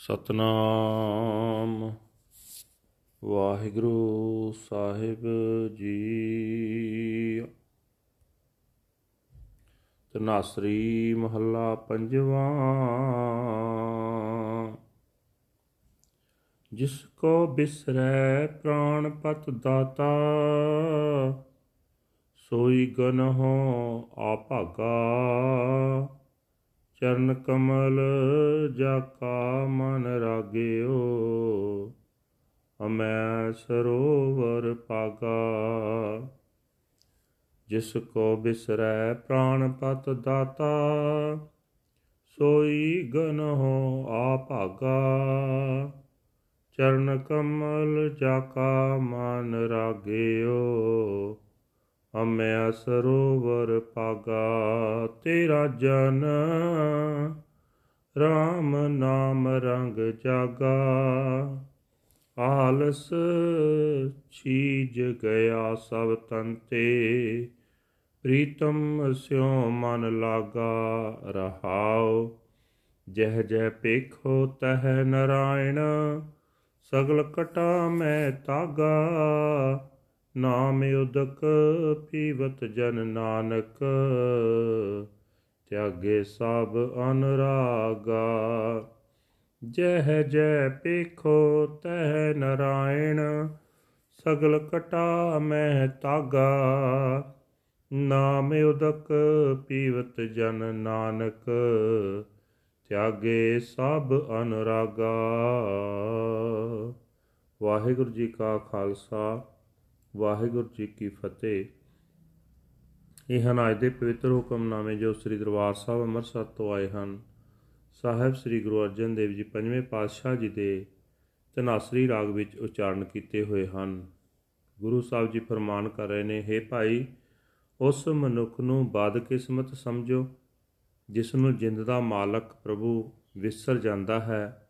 ਸਤਨਾਮ। ਵਾਹਿਗੁਰੂ ਸਾਹਿਬ ਜੀ। ਤਨਾਸਰੀ ਮਹੱਲਾ ਪੰਜਵਾਂ। ਜਿਸ ਕੋ ਬਿਸਰੈ ਪ੍ਰਾਨ ਪਤ ਦਾਤਾ, ਸੋਈ ਗਨਹੁ ਆਭਾਗਾ ਚਰਨ ਕਮਲ ਜਾ ਕਾ ਮਨ ਰਾਗਿਓ, ਅਮੈ ਸਰੋਵਰ ਪਾਗਾ। ਜਿਸ ਕੋ ਬਿਸਰੈ ਪ੍ਰਾਨ ਪਤ ਦਾਤਾ, ਸੋਈ ਗਨ ਹੋ ਆ ਭਾਗਾ। ਚਰਨ ਕਮਲ ਜਾ ਕਾ ਮਨ ਰਾਗਿਓ ਅਮਿਆ ਸਰੋਵਰ ਪਾਗਾ ਤੇਰਾ ਜਨ RAM ਨਾਮ ਰੰਗ ਜਾਗਾ। ਆਲਸ ਛੀਜ ਗਿਆ ਸਭ ਤੰਤੇ ਪ੍ਰੀਤਮ ਸਿਉ ਮਨ ਲਾਗਾ ਰਹਾਉ। ਜਹ ਜਹ ਪੇਖੋ ਤਹ ਨਰਾਇਣ, ਸਗਲ ਕਟਾ ਮੈਂ ਤਾਗਾ। ਨਾਮ ਉਦਕ ਪੀਵਤ ਜਨ ਨਾਨਕ, ਤਿਆਗੇ ਸਭ ਅਨਰਾਗਾ। ਜਹ ਜੈ ਪੇਖੋ ਤਹ ਨਰਾਇਣ, ਸਗਲ ਕਟਾ ਮੈਂ ਤਾਗਾ। ਨਾਮ ਉਦਕ ਪੀਵਤ ਜਨ ਨਾਨਕ, ਤਿਆਗੇ ਸਭ ਅਨਰਾਗਾ। ਵਾਹਿਗੁਰੂ ਜੀ ਕਾ ਖਾਲਸਾ। ਵਾਹਿਗੁਰੂ ਜੀ ਕੀ ਫਤਿਹ। ਇਹ ਹਨ ਅੱਜ ਦੇ ਪਵਿੱਤਰ ਹੁਕਮਨਾਮੇ ਜੋ ਸ੍ਰੀ ਦਰਬਾਰ ਸਾਹਿਬ ਅੰਮ੍ਰਿਤਸਰ ਤੋਂ ਆਏ ਹਨ। ਸਾਹਿਬ ਸ੍ਰੀ ਗੁਰੂ ਅਰਜਨ ਦੇਵ ਜੀ ਪੰਜਵੇਂ ਪਾਤਸ਼ਾਹ ਜੀ ਦੇ ਤਨਾਸਰੀ ਰਾਗ ਵਿੱਚ ਉਚਾਰਨ ਕੀਤੇ ਹੋਏ ਹਨ। ਗੁਰੂ ਸਾਹਿਬ ਜੀ ਫਰਮਾਨ ਕਰ ਰਹੇ ਨੇ हे ਭਾਈ, ਉਸ ਮਨੁੱਖ ਨੂੰ ਬਾਦ ਕਿਸਮਤ ਸਮਝੋ, ਜਿਸ ਨੂੰ ਜਿੰਦ ਦਾ ਮਾਲਕ ਪ੍ਰਭੂ ਵਿਸਰ ਜਾਂਦਾ ਹੈ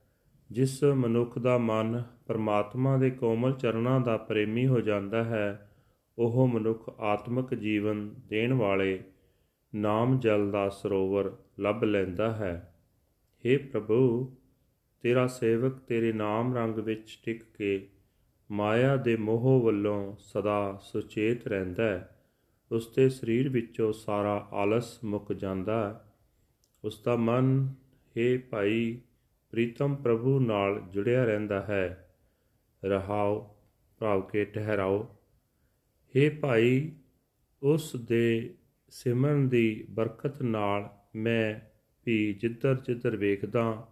ਜਿਸ ਮਨੁੱਖ ਦਾ ਮਨ ਪਰਮਾਤਮਾ ਦੇ ਕੋਮਲ ਚਰਨਾਂ ਦਾ ਪ੍ਰੇਮੀ ਹੋ ਜਾਂਦਾ ਹੈ, ਉਹ ਮਨੁੱਖ ਆਤਮਿਕ ਜੀਵਨ ਦੇਣ ਵਾਲੇ ਨਾਮ ਜਲ ਦਾ ਸਰੋਵਰ ਲੱਭ ਲੈਂਦਾ ਹੈ। हे ਪ੍ਰਭੂ, ਤੇਰਾ ਸੇਵਕ ਤੇਰੇ ਨਾਮ ਰੰਗ ਵਿੱਚ ਟਿਕ ਕੇ ਮਾਇਆ ਦੇ ਮੋਹ ਵੱਲੋਂ ਸਦਾ ਸੁਚੇਤ ਰਹਿੰਦਾ ਹੈ। ਉਸ ਦੇ ਸਰੀਰ ਵਿੱਚੋਂ ਸਾਰਾ ਆਲਸ ਮੁੱਕ ਜਾਂਦਾ ਉਸ ਦਾ ਮਨ हे ਭਾਈ ਪ੍ਰੀਤਮ ਪ੍ਰਭੂ ਨਾਲ ਜੁੜਿਆ ਰਹਿੰਦਾ ਹੈ। ਰਹਾਉ ਭਾਵ ਕੇ ਠਹਿਰਾਓ। हे ਭਾਈ, ਉਸ ਦੇ ਸਿਮਰਨ ਦੀ ਬਰਕਤ ਨਾਲ ਮੈਂ ਵੀ ਜਿੱਧਰ ਜਿੱਧਰ ਵੇਖਦਾ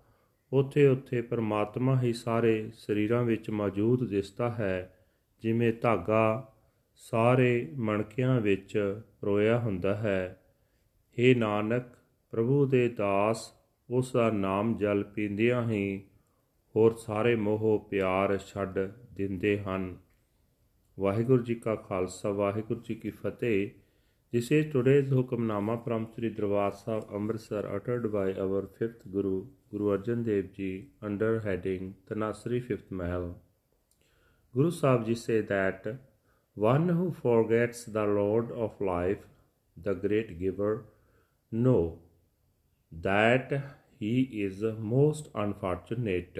ਉਥੇ ਉਥੇ ਪਰਮਾਤਮਾ ਹੀ ਸਾਰੇ ਸਰੀਰਾਂ ਵਿੱਚ ਮੌਜੂਦ ਦਿਸਦਾ ਹੈ, ਜਿਵੇਂ ਧਾਗਾ ਸਾਰੇ ਮਣਕਿਆਂ ਵਿੱਚ ਪਰੋਇਆ ਹੁੰਦਾ ਹੈ। हे ਨਾਨਕ, ਪ੍ਰਭੂ ਦੇ ਦਾਸ ਉਸ ਦਾ ਨਾਮ ਜਲ ਪੀਂਦਿਆਂ ਹੀ ਹੋਰ ਸਾਰੇ ਮੋਹ ਪਿਆਰ ਛੱਡ ਦਿੰਦੇ ਹਨ ਵਾਹਿਗੁਰੂ ਜੀ ਕਾ ਖਾਲਸਾ ਵਾਹਿਗੁਰੂ ਜੀ ਕੀ ਫਤਿਹ This is today's Hukamnama from Sri Darbar Sahib Amritsar uttered by our fifth Guru, Guru Arjan Dev Ji, under heading Tanasri Fifth Mahal. Guru Sahib Ji say that one who forgets the Lord of life, the great giver, know that he is most unfortunate.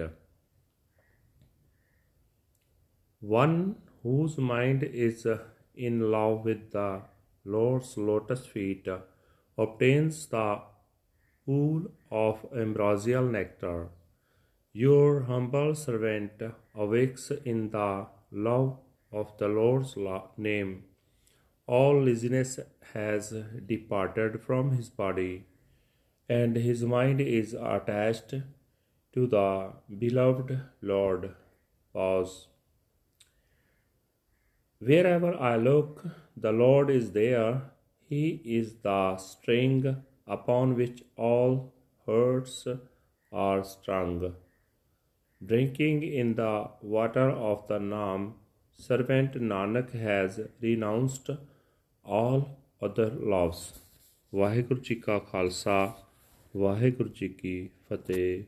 One whose mind is in love with the Lord's lotus feet obtains the pool of ambrosial nectar. Your humble servant awakes in the love of the Lord's name. All laziness has departed from his body, and his mind is attached to the beloved Lord. Pause. Wherever I look, the Lord is there. He is the string upon which all hearts are strung. Drinking in the water of the Naam, servant Nanak has renounced all other loves. Waheguru ji ਕਾ ਖਾਲਸਾ ਵਾਹਿਗੁਰੂ ਜੀ ਕੀ ਫਤਿਹ।